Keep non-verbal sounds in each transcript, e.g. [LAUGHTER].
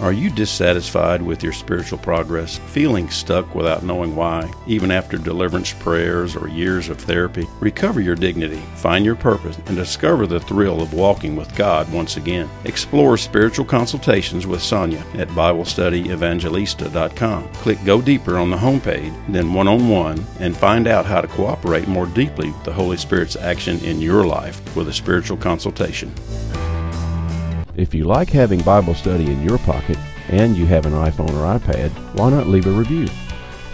Are you dissatisfied with your spiritual progress, feeling stuck without knowing why, even after deliverance prayers or years of therapy? Recover your dignity, find your purpose, and discover the thrill of walking with God once again. Explore spiritual consultations with Sonia at BibleStudyEvangelista.com. Click Go Deeper on the homepage, then One on One, and find out how to cooperate more deeply with the Holy Spirit's action in your life with a spiritual consultation. If you like having Bible study in your pocket and you have an iPhone or iPad, why not leave a review?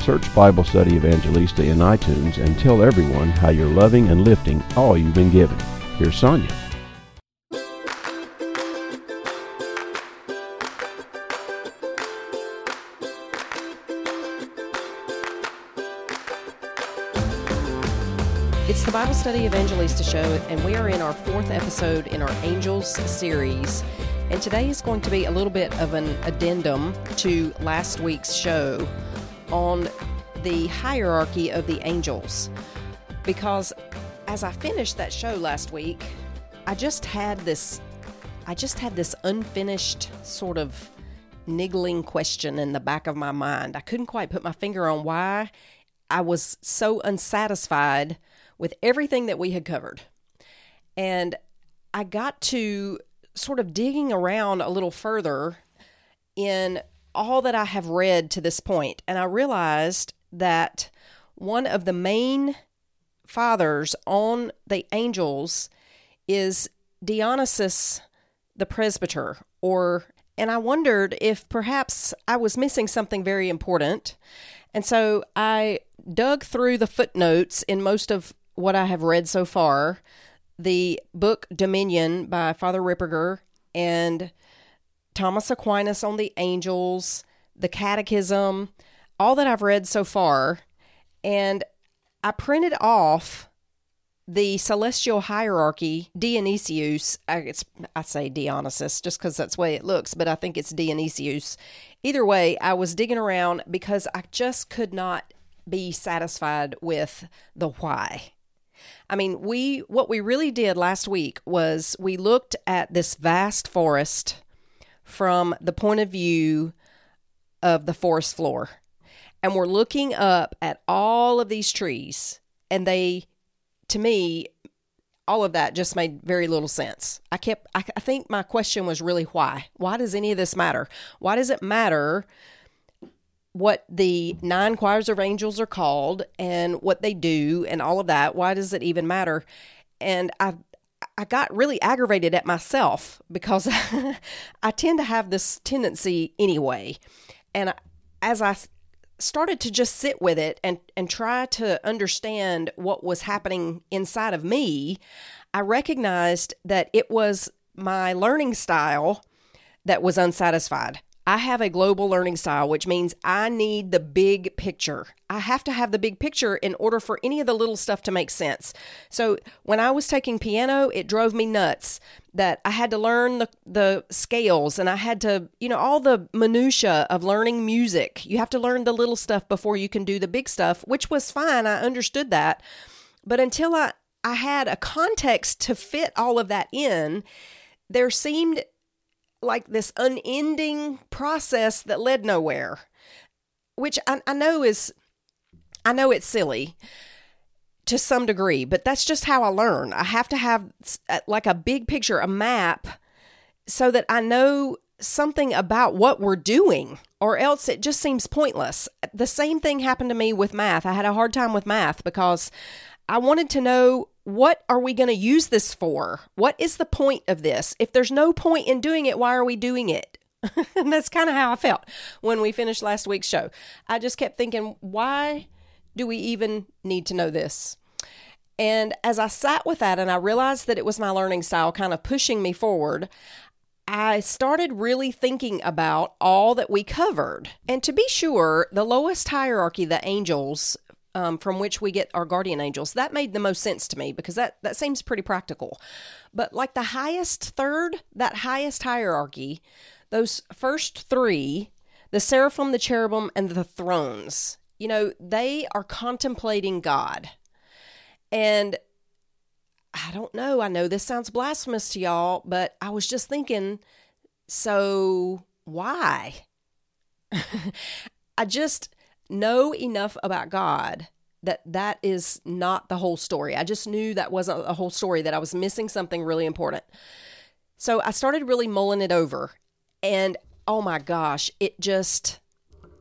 Search Bible Study Evangelista in iTunes and tell everyone how you're loving and lifting all you've been given. Here's Sonia. Bible Study Evangelista Show, and we are in our fourth episode in our Angels series. And today is going to be a little bit of an addendum to last week's show on the hierarchy of the angels. Because as I finished that show last week, I just had this I just had this unfinished sort of niggling question in the back of my mind. I couldn't quite put my finger on why I was so unsatisfied with everything that we had covered. And I got to sort of digging around a little further in all that I have read to this point, and I realized that one of the main fathers on the angels is Dionysus the presbyter, or and I wondered if perhaps I was missing something very important. And so I dug through the footnotes in most of what I have read so far, the book Dominion by Father Ripperger and Thomas Aquinas on the angels, the Catechism, all that I've read so far, and I printed off the celestial hierarchy Dionysius. I, I say Dionysus just because that's the way it looks, but I think it's Dionysius. Either way, I was digging around because I just could not be satisfied with the why. I mean, we what we really did last week was we looked at this vast forest from the point of view of the forest floor. And we're looking up at all of these trees and they to me all of that just made very little sense. I kept I, I think my question was really why? Why does any of this matter? Why does it matter what the nine choirs of angels are called and what they do and all of that. Why does it even matter? And I I got really aggravated at myself because [LAUGHS] I tend to have this tendency anyway. And as I started to just sit with it and and try to understand what was happening inside of me, I recognized that it was my learning style that was unsatisfied. I have a global learning style, which means I need the big picture. I have to have the big picture in order for any of the little stuff to make sense. So when I was taking piano, it drove me nuts that I had to learn the, the scales and I had to, you know, all the minutia of learning music. You have to learn the little stuff before you can do the big stuff, which was fine. I understood that. But until I, I had a context to fit all of that in, there seemed like this unending process that led nowhere, which I, I know is, I know it's silly to some degree, but that's just how I learn. I have to have like a big picture, a map, so that I know something about what we're doing, or else it just seems pointless. The same thing happened to me with math. I had a hard time with math because I wanted to know what are we going to use this for? What is the point of this? If there's no point in doing it, why are we doing it? [LAUGHS] and that's kind of how I felt when we finished last week's show. I just kept thinking, why do we even need to know this? And as I sat with that and I realized that it was my learning style kind of pushing me forward, I started really thinking about all that we covered. And to be sure, the lowest hierarchy, the angels, um, from which we get our guardian angels. That made the most sense to me because that, that seems pretty practical. But like the highest third, that highest hierarchy, those first three, the seraphim, the cherubim, and the thrones, you know, they are contemplating God. And I don't know, I know this sounds blasphemous to y'all, but I was just thinking so why? [LAUGHS] I just know enough about God that that is not the whole story. I just knew that wasn't the whole story, that I was missing something really important. So I started really mulling it over. And oh my gosh, it just,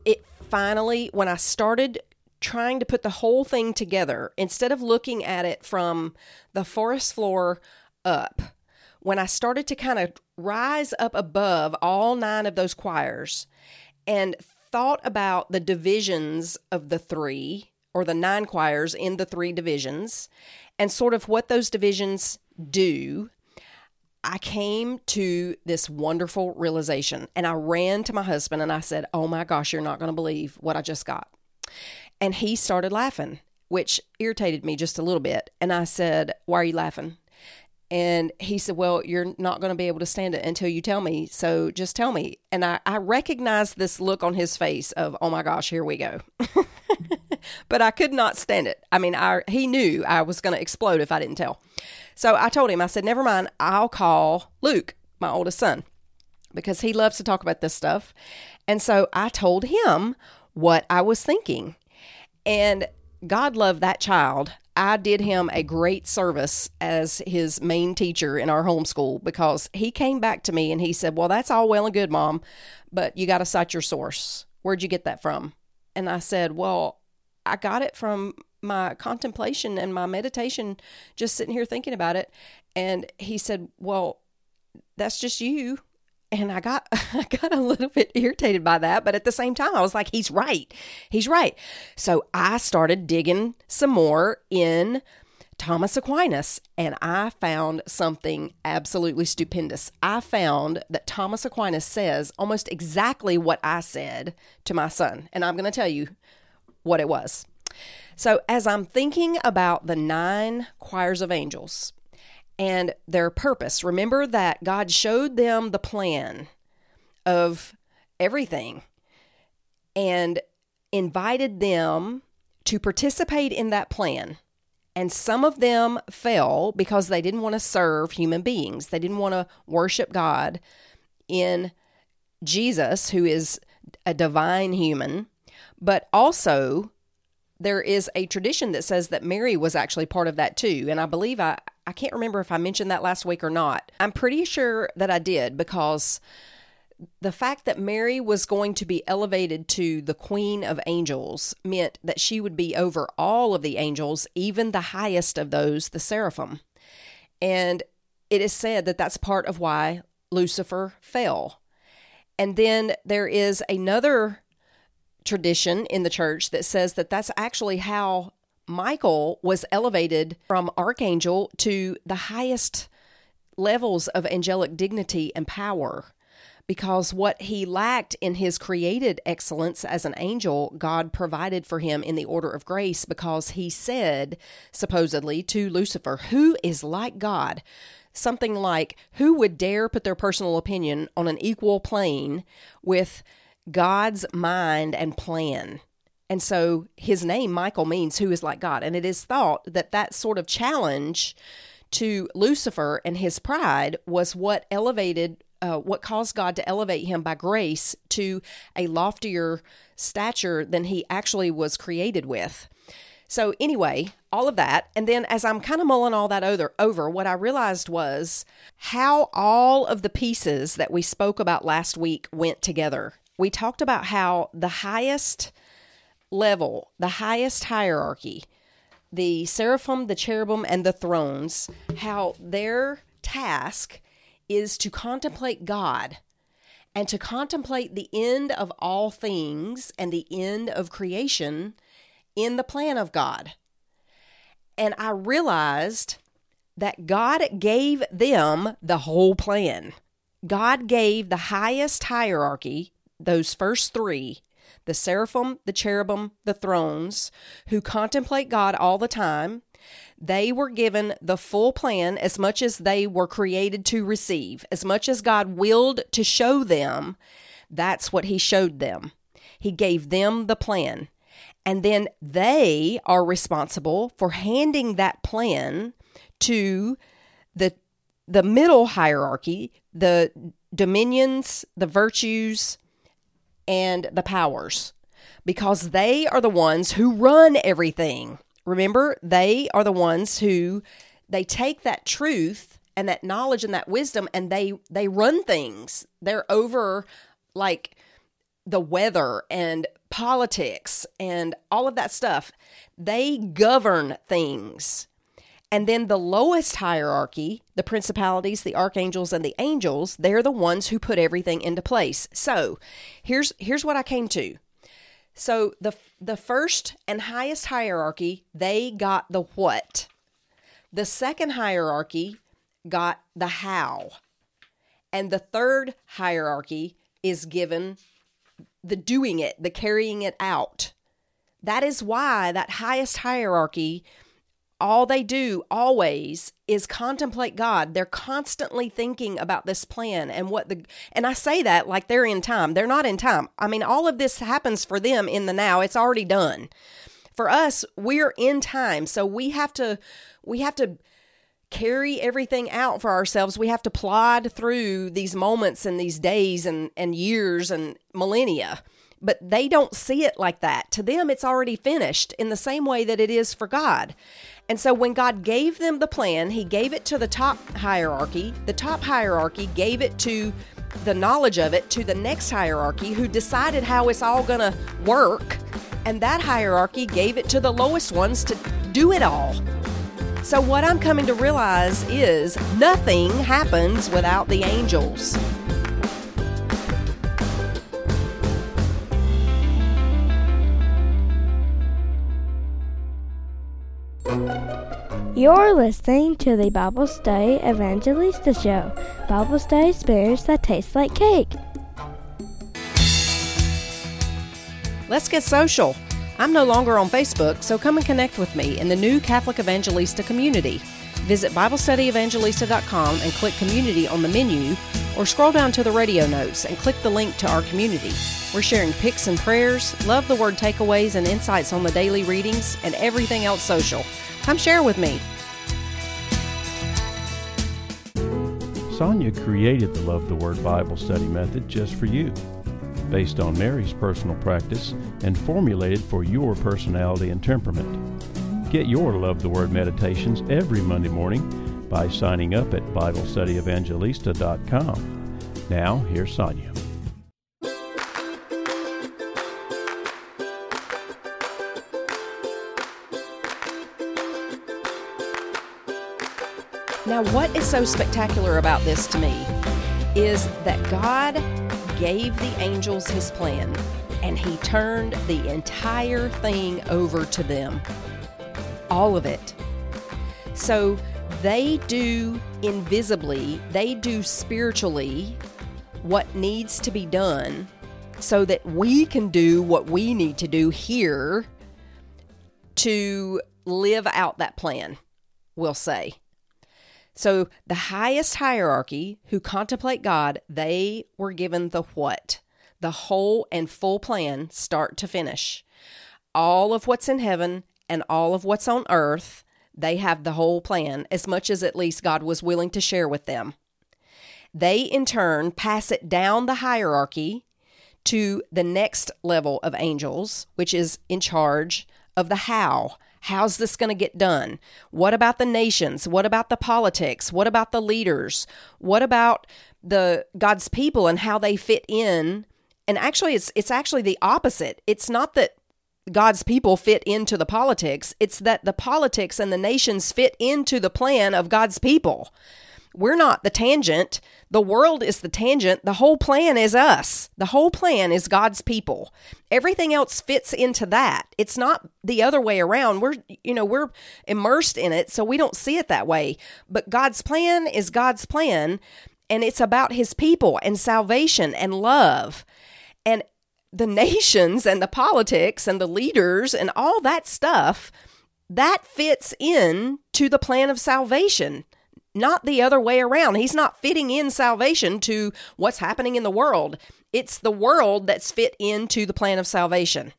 it finally, when I started trying to put the whole thing together, instead of looking at it from the forest floor up, when I started to kind of rise up above all nine of those choirs and thought about the divisions of the three or the nine choirs in the three divisions and sort of what those divisions do, I came to this wonderful realization and I ran to my husband and I said, Oh my gosh, you're not going to believe what I just got. And he started laughing, which irritated me just a little bit. And I said, Why are you laughing? And he said, Well, you're not going to be able to stand it until you tell me. So just tell me. And I, I recognized this look on his face of, Oh my gosh, here we go. [LAUGHS] but I could not stand it. I mean, I, he knew I was going to explode if I didn't tell. So I told him, I said, Never mind, I'll call Luke, my oldest son, because he loves to talk about this stuff. And so I told him what I was thinking. And God loved that child. I did him a great service as his main teacher in our homeschool because he came back to me and he said, Well, that's all well and good, mom, but you got to cite your source. Where'd you get that from? And I said, Well, I got it from my contemplation and my meditation, just sitting here thinking about it. And he said, Well, that's just you and I got [LAUGHS] I got a little bit irritated by that, but at the same time I was like he's right. He's right. So I started digging some more in Thomas Aquinas and I found something absolutely stupendous. I found that Thomas Aquinas says almost exactly what I said to my son, and I'm going to tell you what it was. So as I'm thinking about the nine choirs of angels, and their purpose. Remember that God showed them the plan of everything and invited them to participate in that plan. And some of them fell because they didn't want to serve human beings. They didn't want to worship God in Jesus, who is a divine human. But also, there is a tradition that says that Mary was actually part of that too. And I believe I, I can't remember if I mentioned that last week or not. I'm pretty sure that I did because the fact that Mary was going to be elevated to the Queen of Angels meant that she would be over all of the angels, even the highest of those, the seraphim. And it is said that that's part of why Lucifer fell. And then there is another tradition in the church that says that that's actually how Michael was elevated from archangel to the highest levels of angelic dignity and power because what he lacked in his created excellence as an angel, God provided for him in the order of grace because he said, supposedly, to Lucifer, Who is like God? Something like, Who would dare put their personal opinion on an equal plane with God's mind and plan? And so his name, Michael, means who is like God. And it is thought that that sort of challenge to Lucifer and his pride was what elevated, uh, what caused God to elevate him by grace to a loftier stature than he actually was created with. So, anyway, all of that. And then as I'm kind of mulling all that over, over, what I realized was how all of the pieces that we spoke about last week went together. We talked about how the highest level, the highest hierarchy, the seraphim, the cherubim, and the thrones, how their task is to contemplate God and to contemplate the end of all things and the end of creation in the plan of God. And I realized that God gave them the whole plan. God gave the highest hierarchy, those first three, the seraphim, the cherubim, the thrones, who contemplate God all the time. They were given the full plan as much as they were created to receive, as much as God willed to show them. That's what He showed them. He gave them the plan. And then they are responsible for handing that plan to the the middle hierarchy, the dominions, the virtues, and the powers because they are the ones who run everything. Remember, they are the ones who they take that truth and that knowledge and that wisdom and they they run things. They're over like the weather and politics and all of that stuff. They govern things. And then the lowest hierarchy, the principalities, the archangels, and the angels, they're the ones who put everything into place. So here's here's what I came to. So the the first and highest hierarchy, they got the what. The second hierarchy got the how. And the third hierarchy is given the doing it, the carrying it out. That is why that highest hierarchy all they do always is contemplate God. They're constantly thinking about this plan and what the and I say that like they're in time. They're not in time. I mean, all of this happens for them in the now. It's already done. For us, we're in time. So we have to we have to carry everything out for ourselves. We have to plod through these moments and these days and, and years and millennia. But they don't see it like that. To them, it's already finished in the same way that it is for God. And so when God gave them the plan, He gave it to the top hierarchy. The top hierarchy gave it to the knowledge of it to the next hierarchy who decided how it's all going to work. And that hierarchy gave it to the lowest ones to do it all. So, what I'm coming to realize is nothing happens without the angels. You're listening to the Bible Study Evangelista Show, Bible study experience that tastes like cake. Let's get social. I'm no longer on Facebook, so come and connect with me in the new Catholic Evangelista community. Visit BibleStudyEvangelista.com and click Community on the menu, or scroll down to the radio notes and click the link to our community. We're sharing pics and prayers, love the word takeaways and insights on the daily readings, and everything else social. Come share with me. Sonia created the Love the Word Bible study method just for you, based on Mary's personal practice and formulated for your personality and temperament. Get your Love the Word meditations every Monday morning by signing up at BibleStudyEvangelista.com. Now, here's Sonia. Now, what is so spectacular about this to me is that God gave the angels his plan and he turned the entire thing over to them. All of it. So they do invisibly, they do spiritually what needs to be done so that we can do what we need to do here to live out that plan, we'll say. So the highest hierarchy who contemplate God, they were given the what? The whole and full plan, start to finish. All of what's in heaven and all of what's on earth, they have the whole plan, as much as at least God was willing to share with them. They, in turn, pass it down the hierarchy to the next level of angels, which is in charge of the how. How's this going to get done? What about the nations? What about the politics? What about the leaders? What about the God's people and how they fit in? And actually it's it's actually the opposite. It's not that God's people fit into the politics, it's that the politics and the nations fit into the plan of God's people. We're not the tangent. The world is the tangent. The whole plan is us. The whole plan is God's people. Everything else fits into that. It's not the other way around. We're, you know, we're immersed in it, so we don't see it that way. But God's plan is God's plan, and it's about his people and salvation and love. And the [LAUGHS] nations and the politics and the leaders and all that stuff that fits in to the plan of salvation not the other way around. He's not fitting in salvation to what's happening in the world. It's the world that's fit into the plan of salvation.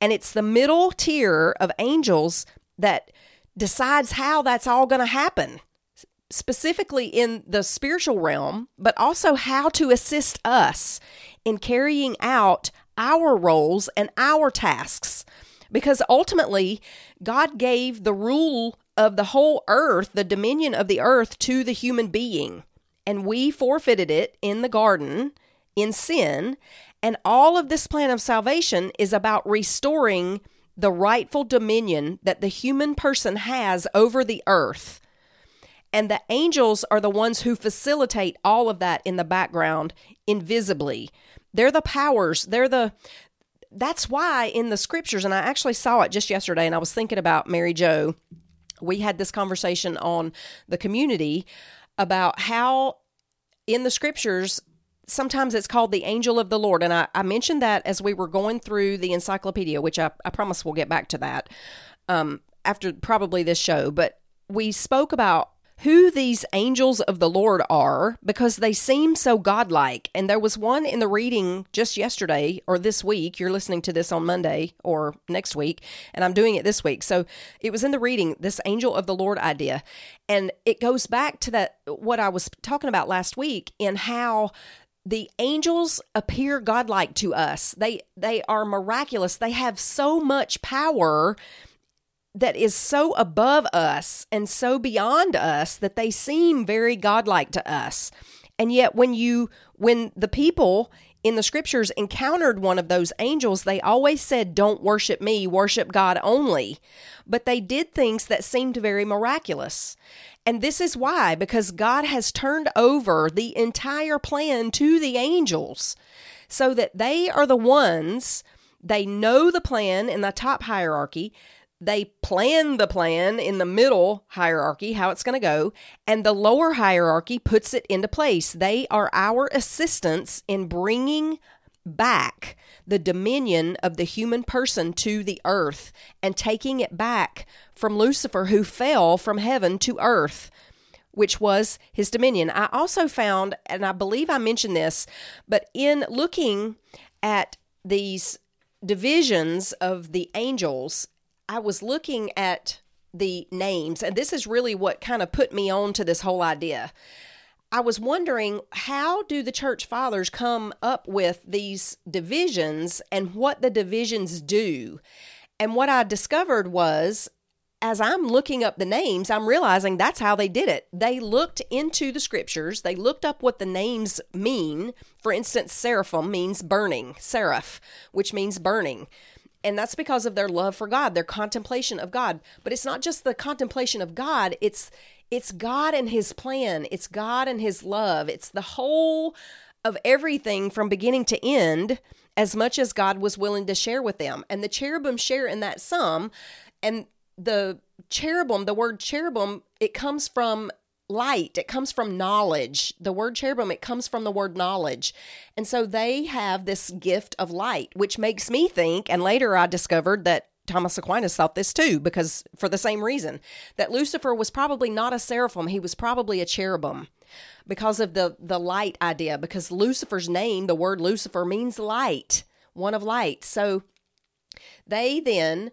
And it's the middle tier of angels that decides how that's all going to happen. specifically in the spiritual realm, but also how to assist us in carrying out our roles and our tasks. Because ultimately, God gave the rule of the whole earth, the dominion of the earth, to the human being. And we forfeited it in the garden in sin. And all of this plan of salvation is about restoring the rightful dominion that the human person has over the earth. And the angels are the ones who facilitate all of that in the background invisibly. They're the powers, they're the that's why in the scriptures and I actually saw it just yesterday and I was thinking about Mary Jo. We had this conversation on the community about how in the scriptures sometimes it's called the angel of the Lord. And I, I mentioned that as we were going through the encyclopedia, which I, I promise we'll get back to that um, after probably this show. But we spoke about who these angels of the Lord are because they seem so godlike. And there was one in the reading just yesterday or this week. You're listening to this on Monday or next week, and I'm doing it this week. So it was in the reading, this angel of the Lord idea. And it goes back to that, what I was talking about last week, in how the angels appear godlike to us. They they are miraculous. They have so much power that is so above us and so beyond us that they seem very godlike to us. And yet when you when the people in the scriptures encountered one of those angels, they always said, Don't worship me, worship God only. But they did things that seemed very miraculous. And this is why, because God has turned over the entire plan to the angels so that they are the ones, they know the plan in the top hierarchy. They plan the plan in the middle hierarchy, how it's going to go, and the lower hierarchy puts it into place. They are our assistants in bringing back the dominion of the human person to the earth and taking it back from Lucifer, who fell from heaven to earth, which was his dominion. I also found, and I believe I mentioned this, but in looking at these divisions of the angels, I was looking at the names, and this is really what kind of put me on to this whole idea. I was wondering how do the church fathers come up with these divisions and what the divisions do? And what I discovered was as I'm looking up the names, I'm realizing that's how they did it. They looked into the scriptures, they looked up what the names mean. For instance, seraphim means burning, seraph, which means burning. And that's because of their love for God, their contemplation of God. But it's not just the contemplation of God, it's it's God and his plan. It's God and his love. It's the whole of everything from beginning to end as much as God was willing to share with them. And the cherubim share in that sum. And the cherubim, the word cherubim, it comes from light. It comes from knowledge. The word cherubim, it comes from the word knowledge. And so they have this gift of light, which makes me think, and later I discovered that Thomas Aquinas thought this too, because for the same reason that Lucifer was probably not a seraphim, he was probably a cherubim because of the, the light idea, because Lucifer's name, the word Lucifer, means light, one of light. So they then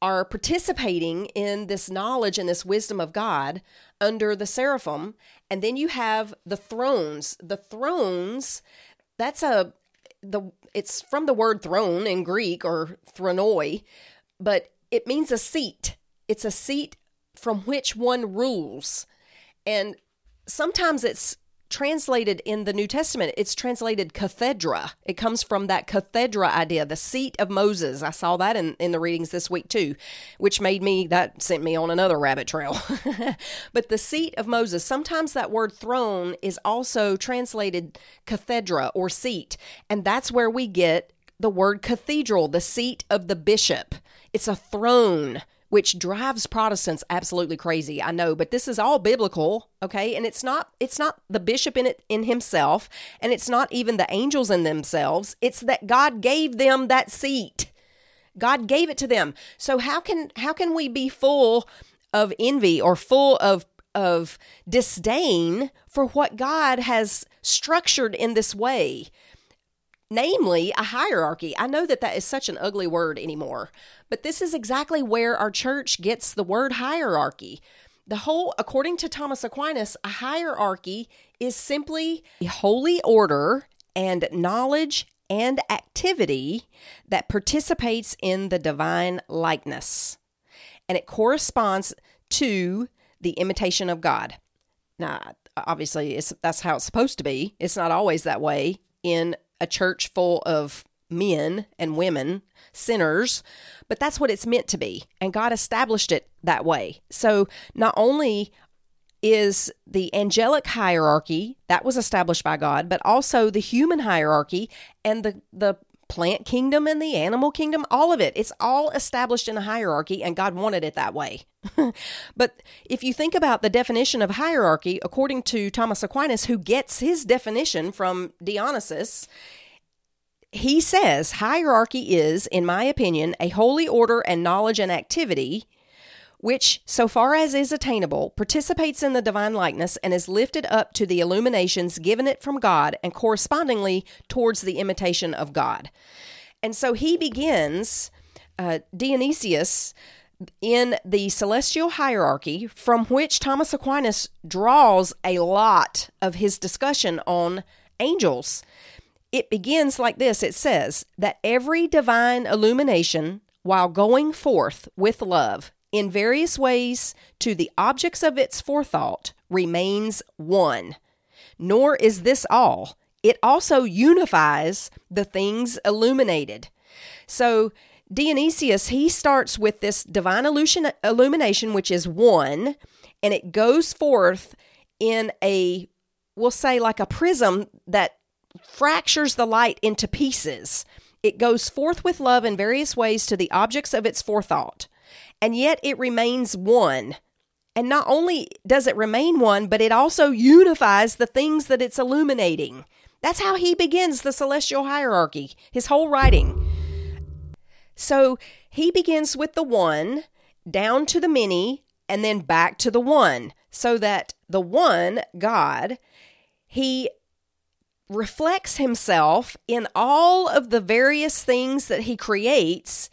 are participating in this knowledge and this wisdom of God under the seraphim. And then you have the thrones. The thrones, that's a the it's from the word throne in Greek or thronoi, but it means a seat. It's a seat from which one rules. And sometimes it's translated in the New Testament, it's translated cathedra. It comes from that cathedra idea, the seat of Moses. I saw that in, in the readings this week too, which made me, that sent me on another rabbit trail. [LAUGHS] but the seat of Moses, sometimes that word throne is also translated cathedra or seat. And that's where we get the word cathedral, the seat of the bishop. It's a throne which drives Protestants absolutely crazy. I know, but this is all biblical, okay? And it's not it's not the bishop in it in himself, and it's not even the angels in themselves. It's that God gave them that seat. God gave it to them. So how can how can we be full of envy or full of of disdain for what God has structured in this way? namely a hierarchy. I know that that is such an ugly word anymore, but this is exactly where our church gets the word hierarchy. the whole, according to Thomas Aquinas, a hierarchy is simply a holy order and knowledge and activity that participates in the divine likeness. And it corresponds to the imitation of God. Now, obviously, that's how it's supposed to be. It's not always that way in a church full of men and women, sinners, but that's what it's meant to be. And God established it that way. So not only is the angelic hierarchy that was established by God, but also the human hierarchy and the, the plant kingdom and the animal kingdom, all of it. It's all established in a hierarchy, and God wanted it that way. [LAUGHS] but if you think about the definition of hierarchy, according to Thomas Aquinas, who gets his definition from Dionysius, he says hierarchy is, in my opinion, a holy order and knowledge and activity which, so far as is attainable, participates in the divine likeness and is lifted up to the illuminations given it from God and correspondingly towards the imitation of God. And so he begins, uh, Dionysius, in the celestial hierarchy, from which Thomas Aquinas draws a lot of his discussion on angels. It begins like this it says that every divine illumination, while going forth with love, in various ways to the objects of its forethought remains one. Nor is this all, it also unifies the things illuminated. So, Dionysius, he starts with this divine illumination, which is one, and it goes forth in a, we'll say, like a prism that fractures the light into pieces. It goes forth with love in various ways to the objects of its forethought and yet it remains one. And not only does it remain one, but it also unifies the things that it's illuminating. That's how he begins the celestial hierarchy, his whole writing. So he begins with the one, down to the many, and then back to the one, so that the one, God, he reflects himself in all of the various things that he creates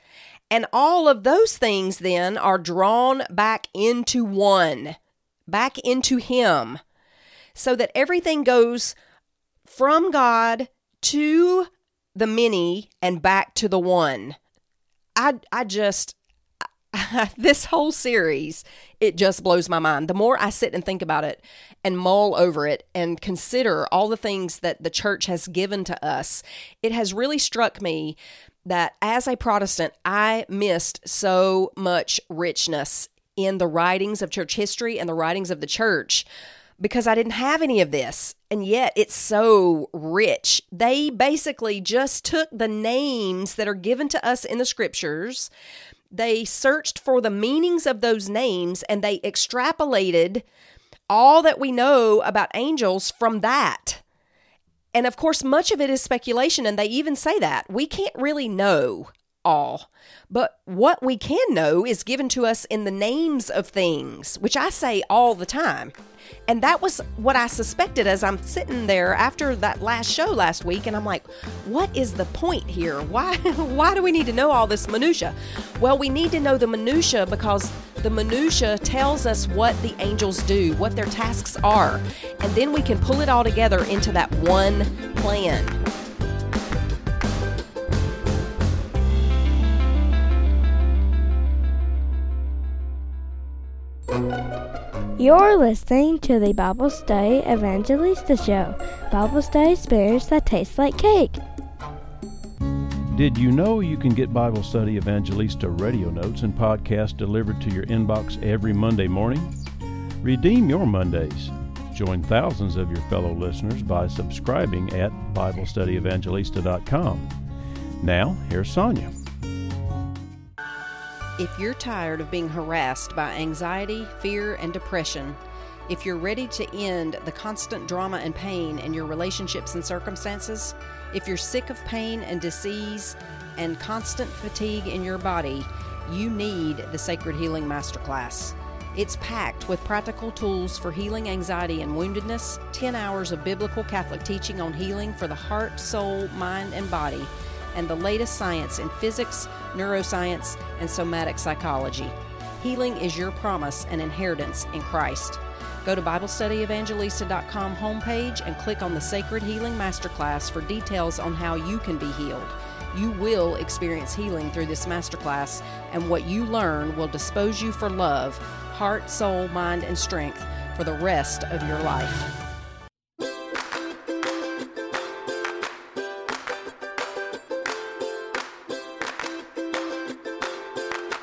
and all of those things then are drawn back into one, back into Him, so that everything goes from God to the many and back to the one. I, I just, [LAUGHS] this whole series, it just blows my mind. The more I sit and think about it and mull over it and consider all the things that the church has given to us, it has really struck me that as a Protestant, I missed so much richness in the writings of church history and the writings of the church because I didn't have any of this. And yet it's so rich. They basically just took the names that are given to us in the scriptures, they searched for the meanings of those names, and they extrapolated all that we know about angels from that. And of course, much of it is speculation, and they even say that. We can't really know all. But what we can know is given to us in the names of things, which I say all the time. And that was what I suspected as I'm sitting there after that last show last week and I'm like, what is the point here? [LAUGHS] Why why do we need to know all this minutia? Well, we need to know the minutia because the minutia tells us what the angels do, what their tasks are, and then we can pull it all together into that one plan. You're listening to the Bible Study Evangelista Show, Bible study experience that taste like cake. Did you know you can get Bible Study Evangelista radio notes and podcasts delivered to your inbox every Monday morning? Redeem your Mondays. Join thousands of your fellow listeners by subscribing at BibleStudyEvangelista.com. Now, here's Sonia. If you're tired of being harassed by anxiety, fear, and depression, if you're ready to end the constant drama and pain in your relationships and circumstances, if you're sick of pain and disease and constant fatigue in your body, you need the Sacred Healing Masterclass. It's packed with practical tools for healing anxiety and woundedness, 10 hours of biblical Catholic teaching on healing for the heart, soul, mind, and body and the latest science in physics, neuroscience, and somatic psychology. Healing is your promise and inheritance in Christ. Go to BibleStudyEvangelista.com homepage and click on the Sacred Healing Masterclass for details on how you can be healed. You will experience healing through this masterclass, and what you learn will dispose you for love, heart, soul, mind, and strength for the rest of your life.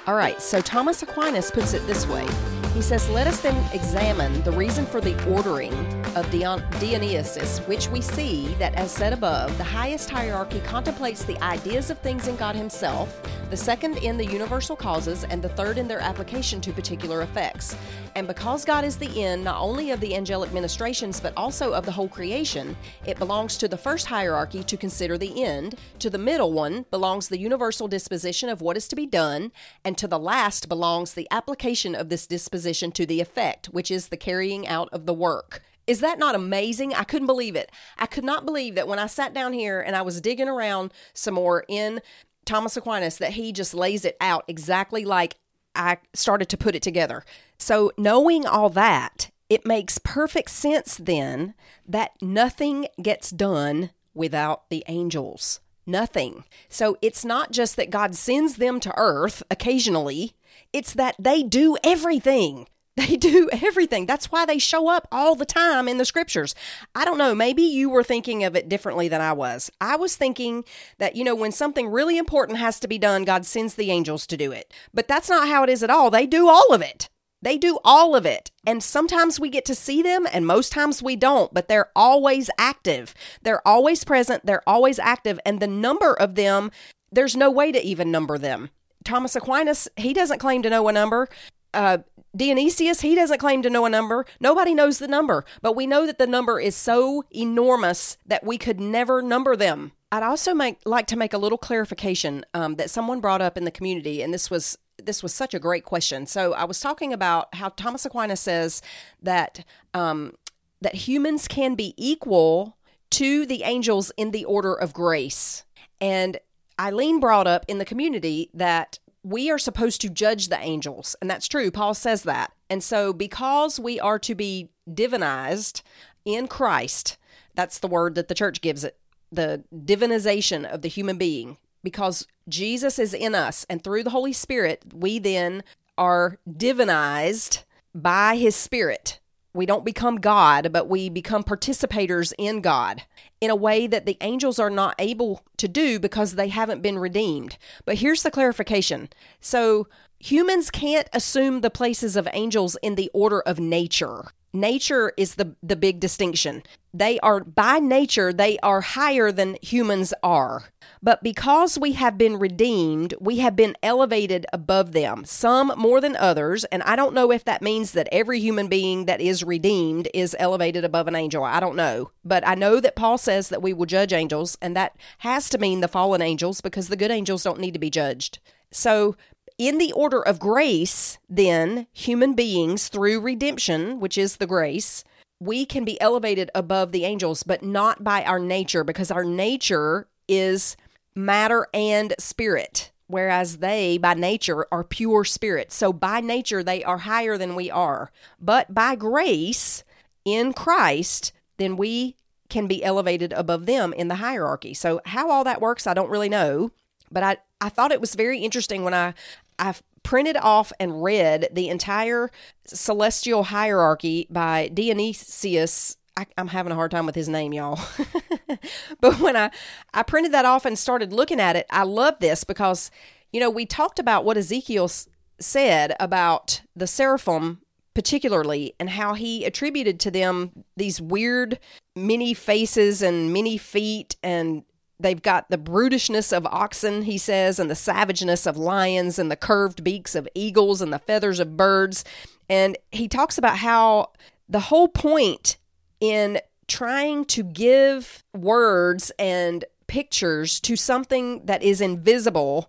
All right, so Thomas Aquinas puts it this way. He says, Let us then examine the reason for the ordering of Dion- Dionysius, which we see that, as said above, the highest hierarchy contemplates the ideas of things in God Himself, the second in the universal causes, and the third in their application to particular effects. And because God is the end not only of the angelic ministrations but also of the whole creation, it belongs to the first hierarchy to consider the end, to the middle one belongs the universal disposition of what is to be done, and to the last belongs the application of this disposition to the effect, which is the carrying out of the work. Is that not amazing? I couldn't believe it. I could not believe that when I sat down here and I was digging around some more in Thomas Aquinas that he just lays it out exactly like I started to put it together. So, knowing all that, it makes perfect sense then that nothing gets done without the angels. Nothing. So, it's not just that God sends them to earth occasionally, it's that they do everything. They [LAUGHS] do everything. That's why they show up all the time in the scriptures. I don't know, maybe you were thinking of it differently than I was. I was thinking that, you know, when something really important has to be done, God sends the angels to do it. But that's not how it is at all. They do all of it. They do all of it. And sometimes we get to see them, and most times we don't, but they're always active. They're always present. They're always active. And the number of them, there's no way to even number them. Thomas Aquinas, he doesn't claim to know a number. Uh, Dionysius, he doesn't claim to know a number. Nobody knows the number, but we know that the number is so enormous that we could never number them. I'd also make, like to make a little clarification um, that someone brought up in the community, and this was this was such a great question. So I was talking about how Thomas Aquinas says that um, that humans can be equal to the angels in the order of grace, and Eileen brought up in the community that we are supposed to judge the angels, and that's true. Paul says that. And so, because we are to be divinized in Christ, that's the word that the church gives it the divinization of the human being, because Jesus is in us, and through the Holy Spirit, we then are divinized by his Spirit we don't become God, but we become participators in God in a way that the angels are not able to do because they haven't been redeemed. But here's the clarification. So, humans can't assume the places of angels in the order of nature. Nature is the, the big distinction. They are, by nature, they are higher than humans are. But because we have been redeemed, we have been elevated above them, some more than others. And I don't know if that means that every human being that is redeemed is elevated above an angel. I don't know. But I know that Paul says that we will judge angels, and that has to mean the fallen angels because the good angels don't need to be judged. So, in the order of grace, then, human beings through redemption, which is the grace, we can be elevated above the angels, but not by our nature because our nature is matter and spirit, whereas they, by nature, are pure spirit. So by nature, they are higher than we are. But by grace in Christ, then we can be elevated above them in the hierarchy. So how all that works, I don't really know. But I, I thought it was very interesting when I, I printed off and read the entire celestial hierarchy by Dionysius I, am having a hard time with his name, y'all. [LAUGHS] but when I, I printed that off and started looking at it, I love this because, you know, we talked about what Ezekiel s- said about the seraphim, particularly, and how he attributed to them these weird many faces and many feet, and they've got the brutishness of oxen, he says, and the savageness of lions, and the curved beaks of eagles, and the feathers of birds. And he talks about how the whole point in trying to give words and pictures to something that is invisible.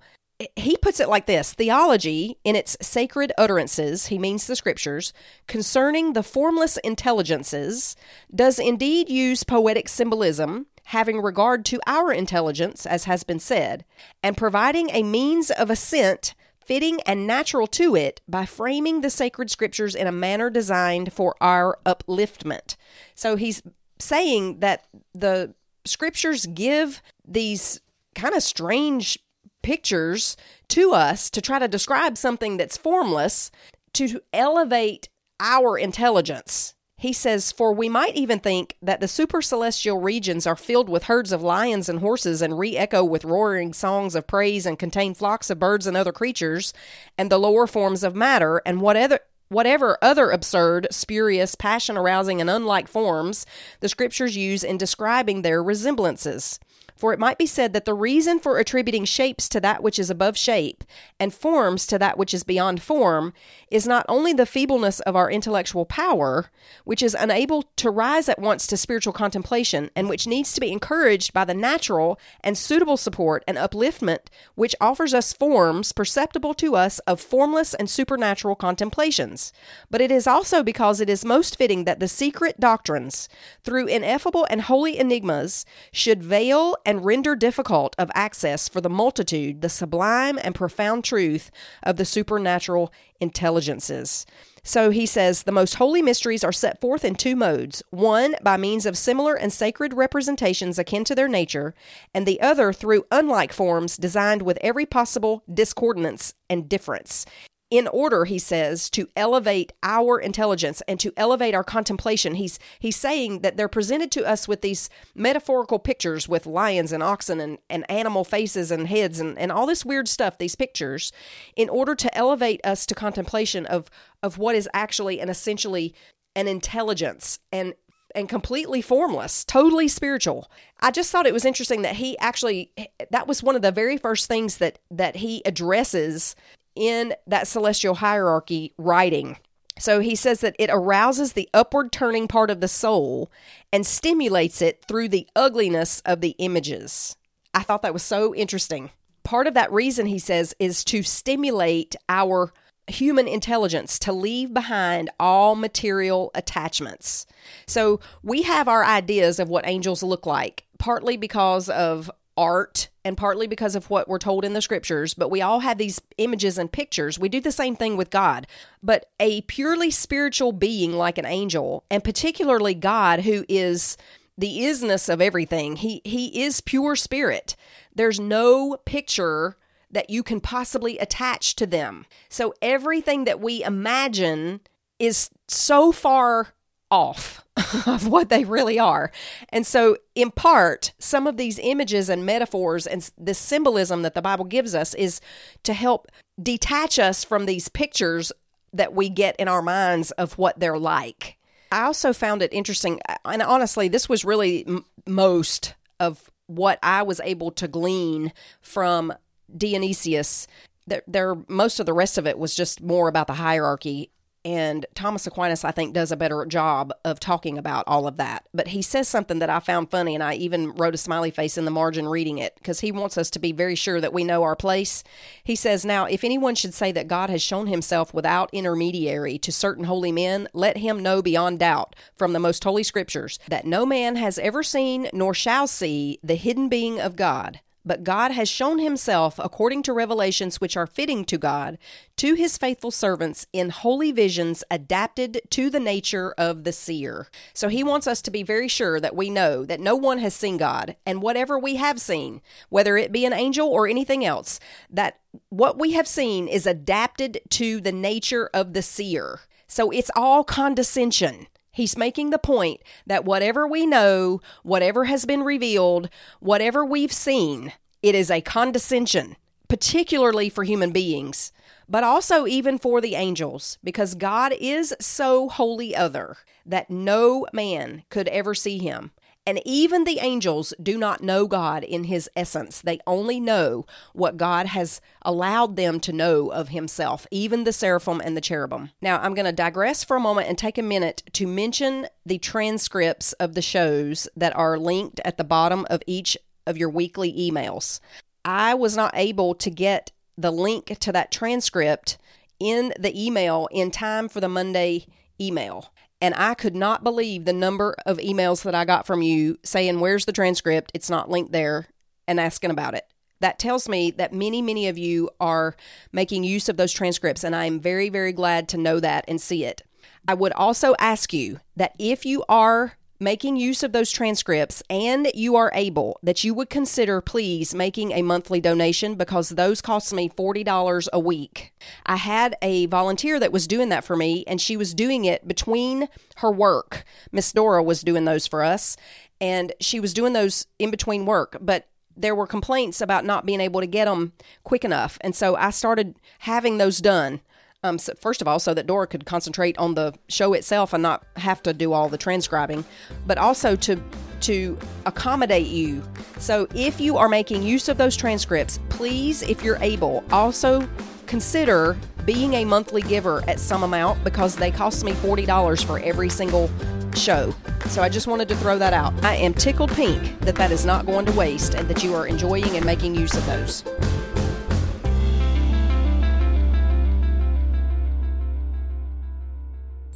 He puts it like this Theology, in its sacred utterances, he means the scriptures, concerning the formless intelligences, does indeed use poetic symbolism, having regard to our intelligence, as has been said, and providing a means of ascent fitting and natural to it by framing the sacred scriptures in a manner designed for our upliftment. So he's saying that the scriptures give these kind of strange pictures to us to try to describe something that's formless to elevate our intelligence. He says, For we might even think that the super celestial regions are filled with herds of lions and horses and re echo with roaring songs of praise and contain flocks of birds and other creatures, and the lower forms of matter, and whatever whatever other absurd, spurious, passion arousing, and unlike forms the scriptures use in describing their resemblances. For it might be said that the reason for attributing shapes to that which is above shape, and forms to that which is beyond form, is not only the feebleness of our intellectual power, which is unable to rise at once to spiritual contemplation, and which needs to be encouraged by the natural and suitable support and upliftment which offers us forms perceptible to us of formless and supernatural contemplations, but it is also because it is most fitting that the secret doctrines, through ineffable and holy enigmas, should veil and and render difficult of access for the multitude the sublime and profound truth of the supernatural intelligences. So he says the most holy mysteries are set forth in two modes one by means of similar and sacred representations akin to their nature, and the other through unlike forms designed with every possible discordance and difference in order he says to elevate our intelligence and to elevate our contemplation he's he's saying that they're presented to us with these metaphorical pictures with lions and oxen and, and animal faces and heads and, and all this weird stuff these pictures in order to elevate us to contemplation of of what is actually and essentially an intelligence and and completely formless, totally spiritual. I just thought it was interesting that he actually that was one of the very first things that that he addresses in that celestial hierarchy writing. So he says that it arouses the upward turning part of the soul and stimulates it through the ugliness of the images. I thought that was so interesting. Part of that reason, he says, is to stimulate our human intelligence to leave behind all material attachments. So we have our ideas of what angels look like, partly because of art and partly because of what we're told in the scriptures, but we all have these images and pictures. We do the same thing with God. But a purely spiritual being like an angel, and particularly God, who is the isness of everything, he, he is pure spirit. There's no picture that you can possibly attach to them. So everything that we imagine is so far off [LAUGHS] of what they really are. And so, in part, some of these images and metaphors and the symbolism that the Bible gives us is to help detach us from these pictures that we get in our minds of what they're like. I also found it interesting, uh, and honestly, this was really m- most of what I was able to glean from Dionysius. There, there, most of the rest of it was just more about the hierarchy and Thomas Aquinas, I think, does a better job of talking about all of that. But he says something that I found funny, and I even wrote a smiley face in the margin reading it because he wants us to be very sure that we know our place. He says, Now, if anyone should say that God has shown himself without intermediary to certain holy men, let him know beyond doubt from the most holy scriptures that no man has ever seen nor shall see the hidden being of God but God has shown himself according to revelations which are fitting to God to his faithful servants in holy visions adapted to the nature of the seer. So he wants us to be very sure that we know that no one has seen God, and whatever we have seen, whether it be an angel or anything else, that what we have seen is adapted to the nature of the seer. So it's all condescension. He's making the point that whatever we know, whatever has been revealed, whatever we've seen, it is a condescension, particularly for human beings, but also even for the angels, because God is so wholly other that no man could ever see him. And even the angels do not know God in his essence. They only know what God has allowed them to know of himself, even the seraphim and the cherubim. Now, I'm going to digress for a moment and take a minute to mention the transcripts of the shows that are linked at the bottom of each of your weekly emails. I was not able to get the link to that transcript in the email in time for the Monday email. And I could not believe the number of emails that I got from you saying, Where's the transcript? It's not linked there, and asking about it. that tells me that many, many of you are making use of those transcripts, and I'm very, very glad to know that and see it. I would also ask you that if you are making use of those transcripts and you are able, that you would consider please making a monthly donation because those cost me $40 a week. I had a volunteer that was doing that for me and she was doing it between her work. Miss Dora was doing those for us and she was doing those in between work, but there were complaints about not being able to get them quick enough. And so I started having those done. Um, so first of all, so that Dora could concentrate on the show itself and not have to do all the transcribing, but also to to accommodate you. So if you are making use of those transcripts, please, if you're able, also consider being a monthly giver at some amount because they cost me $40 for every single show. So I just wanted to throw that out. I am tickled pink that that is not going to waste and that you are enjoying and making use of those.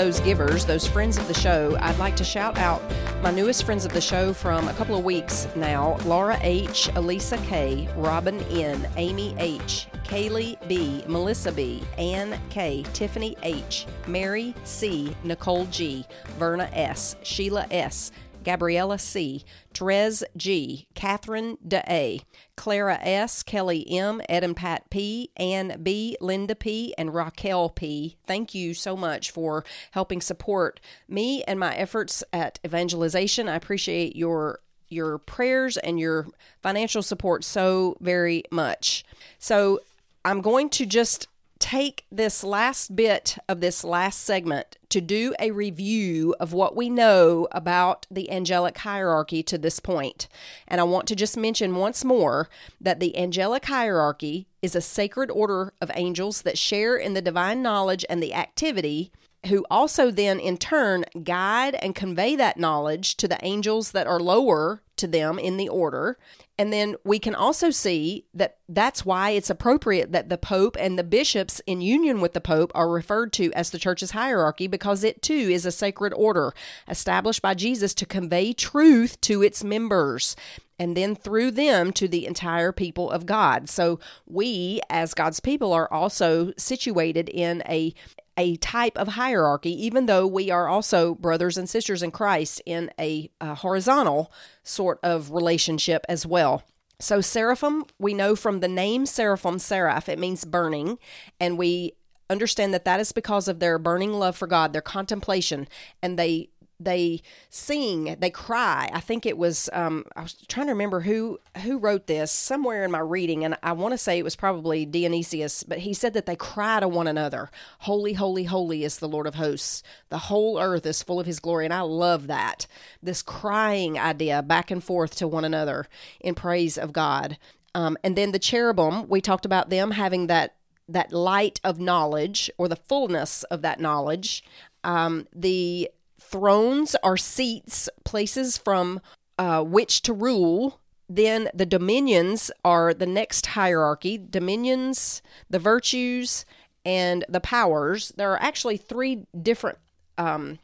Those givers, those friends of the show, I'd like to shout out my newest friends of the show from a couple of weeks now Laura H., Elisa K., Robin N., Amy H., Kaylee B., Melissa B., Ann K., Tiffany H., Mary C., Nicole G., Verna S., Sheila S., Gabriella C., Therese G., Catherine A., Clara S., Kelly M., and Pat P., Ann B., Linda P., and Raquel P. Thank you so much for helping support me and my efforts at evangelization. I appreciate your your prayers and your financial support so very much. So I'm going to just take this last bit of this last segment to do a review of what we know about the angelic hierarchy to this point. And I want to just mention once more that the angelic hierarchy is a sacred order of angels that share in the divine knowledge and the activity who also then in turn guide and convey that knowledge to the angels that are lower to them in the order. And then we can also see that that's why it's appropriate that the Pope and the bishops in union with the Pope are referred to as the church's hierarchy because it too is a sacred order established by Jesus to convey truth to its members and then through them to the entire people of God. So we, as God's people, are also situated in a a type of hierarchy, even though we are also brothers and sisters in Christ in a, a horizontal sort of relationship as well. So, seraphim, we know from the name seraphim, seraph, it means burning, and we understand that that is because of their burning love for God, their contemplation, and they they sing, they cry. I think it was um, I was trying to remember who who wrote this somewhere in my reading, and I want to say it was probably Dionysius, but he said that they cry to one another, "Holy, holy, holy is the Lord of hosts. The whole earth is full of His glory." And I love that this crying idea back and forth to one another in praise of God. Um, and then the cherubim, we talked about them having that that light of knowledge or the fullness of that knowledge. Um, the thrones are seats, places from uh, which to rule. Then the dominions are the next hierarchy dominions, the virtues, and the powers. There are actually three different. Um,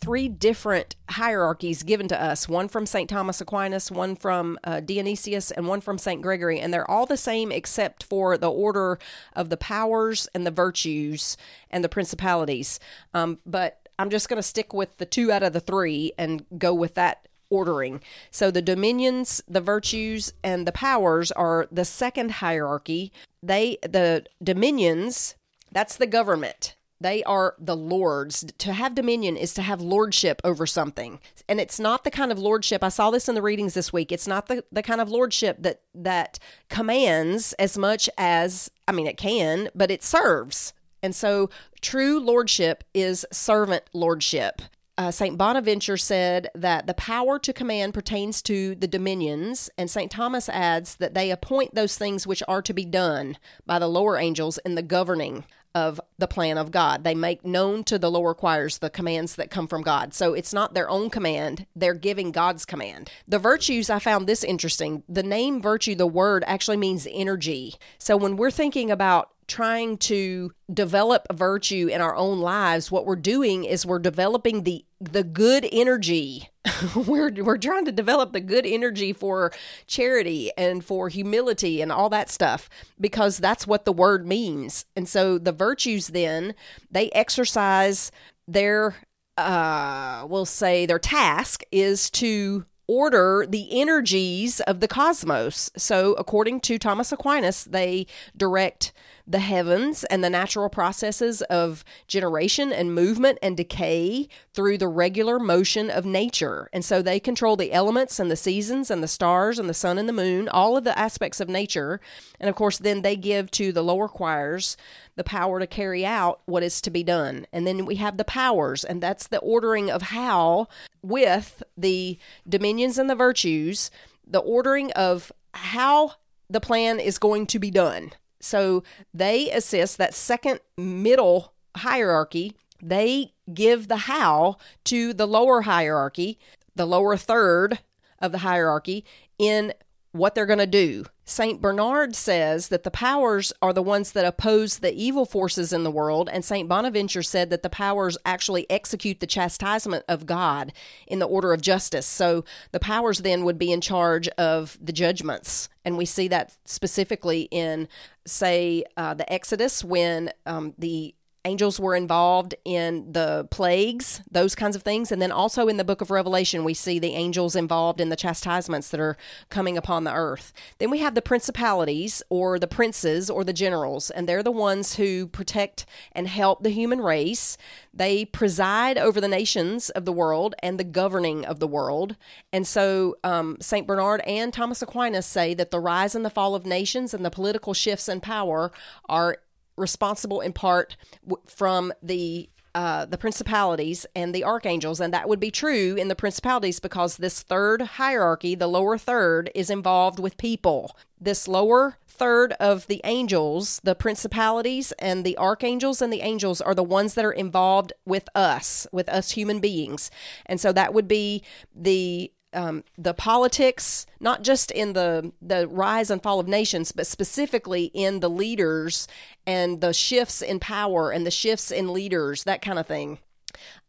three different hierarchies given to us one from St. Thomas Aquinas, one from uh, Dionysius, and one from St. Gregory. And they're all the same except for the order of the powers and the virtues and the principalities. Um, but I'm just going to stick with the two out of the three and go with that ordering. So the dominions, the virtues, and the powers are the second hierarchy. They the dominions, that's the government. They are the lords. To have dominion is to have lordship over something. And it's not the kind of lordship I saw this in the readings this week. It's not the, the kind of lordship that that commands as much as I mean it can, but it serves And so true lordship is servant lordship. Uh, St. Bonaventure said that the power to command pertains to the dominions, and St. Thomas adds that they appoint those things which are to be done by the lower angels in the governing of the plan of God. They make known to the lower choirs the commands that come from God. So it's not their own command, they're giving God's command. The virtues, I found this interesting. The name virtue, the word actually means energy. So when we're thinking about trying to develop virtue in our own lives, what we're doing is we're developing the the good energy. [LAUGHS] we're we're trying to develop the good energy for charity and for humility and all that stuff because that's what the word means. And so the virtues then they exercise their uh we'll say their task is to order the energies of the cosmos. So, according to Thomas Aquinas, they direct the heavens and the natural processes of generation and movement and decay through the regular motion of nature. And so they control the elements and the seasons and the stars and the sun and the moon, all of the aspects of nature. And of course, then they give to the lower choirs the power to carry out what is to be done. And then we have the powers, and that's the ordering of how, with the dominions and the virtues, the ordering of how the plan is going to be done. So they assist that second middle hierarchy. They give the how to the lower hierarchy, the lower third of the hierarchy, in what they're going to do. St. Bernard says that the powers are the ones that oppose the evil forces in the world, and St. Bonaventure said that the powers actually execute the chastisement of God in the order of justice. So the powers then would be in charge of the judgments. And we see that specifically in, say, uh, the Exodus when um, the angels were involved in the plagues, those kinds of things. And then also in the book of Revelation, we see the angels involved in the chastisements that are coming upon the earth. Then we have the principalities or the princes or the generals, and they're the ones who protect and help the human race. They preside over the nations of the world and the governing of the world. And so um, St. Bernard and Thomas Aquinas say that the rise and the fall of nations and the political shifts in power are responsible in part w- from the uh, the principalities and the archangels, and that would be true in the principalities because this third hierarchy, the lower third, is involved with people. This lower third of the angels, the principalities and the archangels and the angels, are the ones that are involved with us, with us human beings. And so that would be the um, the politics, not just in the the rise and fall of nations, but specifically in the leaders and the shifts in power and the shifts in leaders, that kind of thing.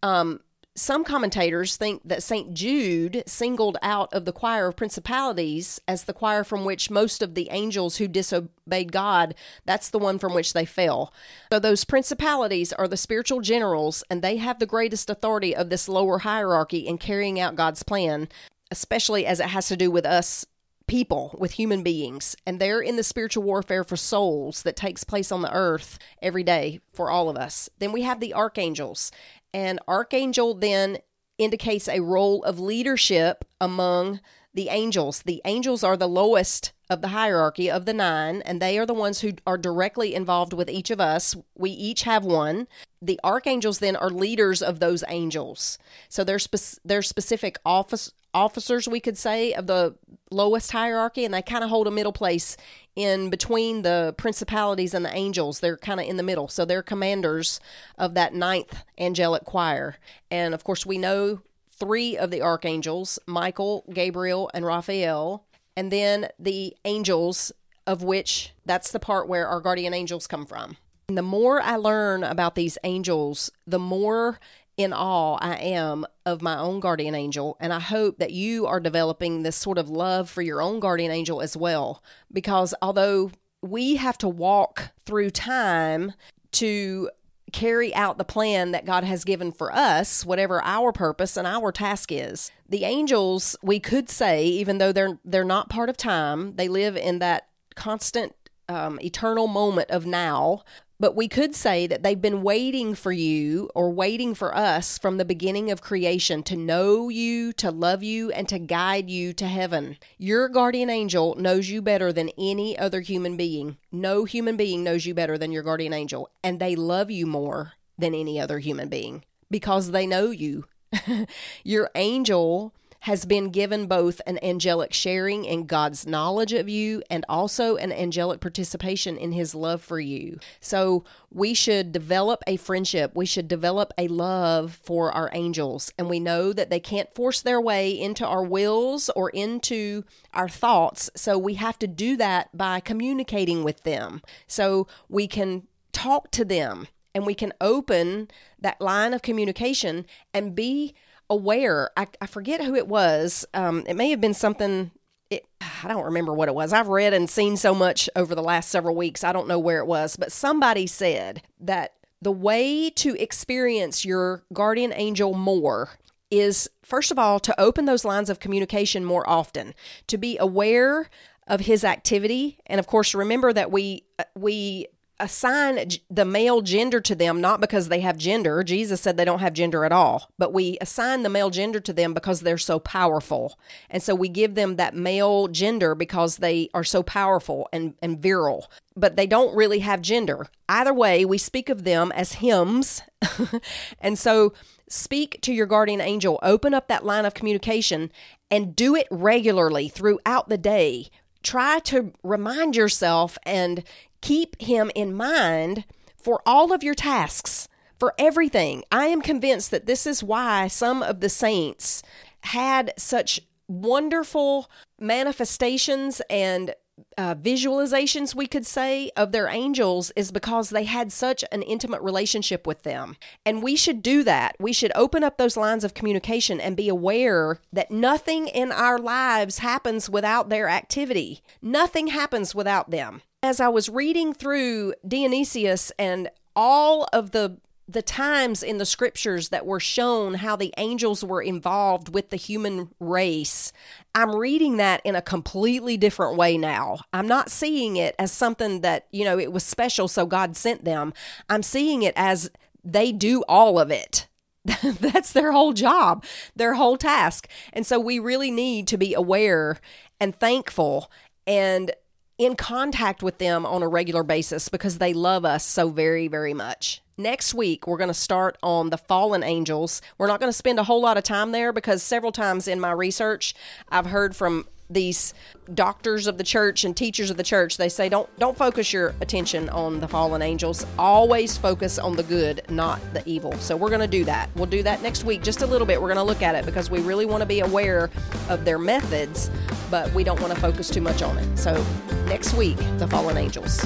Um, some commentators think that St. Jude singled out of the choir of principalities as the choir from which most of the angels who disobeyed God, that's the one from which they fell. So those principalities are the spiritual generals, and they have the greatest authority of this lower hierarchy in carrying out God's plan, especially as it has to do with us people, with human beings, and they're in the spiritual warfare for souls that takes place on the earth every day for all of us. Then we have the archangels, and archangel then indicates a role of leadership among the angels. The angels are the lowest of the hierarchy of the nine, and they are the ones who are directly involved with each of us. We each have one. The archangels then are leaders of those angels, so they're spe- they're specific office officers, we could say, of the lowest hierarchy, and they kind of hold a middle place in between the principalities and the angels. They're kind of in the middle. So they're commanders of that ninth angelic choir. And of course, we know three of the archangels Michael, Gabriel, and Raphael. And then the angels, of which that's the part where our guardian angels come from. And the more I learn about these angels, the more in awe I am of my own guardian angel. And I hope that you are developing this sort of love for your own guardian angel as well. Because although we have to walk through time to carry out the plan that God has given for us, whatever our purpose and our task is. The angels, we could say, even though they're they're not part of time, they live in that constant um, eternal moment of now But we could say that they've been waiting for you or waiting for us from the beginning of creation to know you, to love you, and to guide you to heaven. Your guardian angel knows you better than any other human being. No human being knows you better than your guardian angel, and they love you more than any other human being because they know you. [LAUGHS] your angel has been given both an angelic sharing in God's knowledge of you and also an angelic participation in his love for you. So we should develop a friendship. We should develop a love for our angels. And we know that they can't force their way into our wills or into our thoughts. So we have to do that by communicating with them. So we can talk to them and we can open that line of communication and be aware. I, I forget who it was. Um, it may have been something. It, I don't remember what it was. I've read and seen so much over the last several weeks. I don't know where it was, but somebody said that the way to experience your guardian angel more is first of all to open those lines of communication more often, to be aware of his activity, and of course remember that we uh, we assign the male gender to them not because they have gender. Jesus said they don't have gender at all, but we assign the male gender to them because they're so powerful. And so we give them that male gender because they are so powerful and, and virile, but they don't really have gender. Either way, we speak of them as hymns. [LAUGHS] and so speak to your guardian angel, open up that line of communication, and do it regularly throughout the day try to remind yourself and Keep him in mind for all of your tasks, for everything. I am convinced that this is why some of the saints had such wonderful manifestations and uh, visualizations, we could say, of their angels is because they had such an intimate relationship with them. And we should do that. We should open up those lines of communication and be aware that nothing in our lives happens without their activity. Nothing happens without them as I was reading through Dionysius and all of the the times in the scriptures that were shown how the angels were involved with the human race, I'm reading that in a completely different way now. I'm not seeing it as something that, you know, it was special, so God sent them. I'm seeing it as they do all of it. [LAUGHS] That's their whole job, their whole task. And so we really need to be aware and thankful and in contact with them on a regular basis because they love us so very, very much. Next week, we're going to start on the fallen angels. We're not going to spend a whole lot of time there because several times in my research, I've heard from these doctors of the church and teachers of the church they say don't don't focus your attention on the fallen angels. Always focus on the good not the evil. So we're going to do that. We'll do that next week just a little bit. We're going to look at it because we really want to be aware of their methods but we don't want to focus too much on it. So next week the fallen angels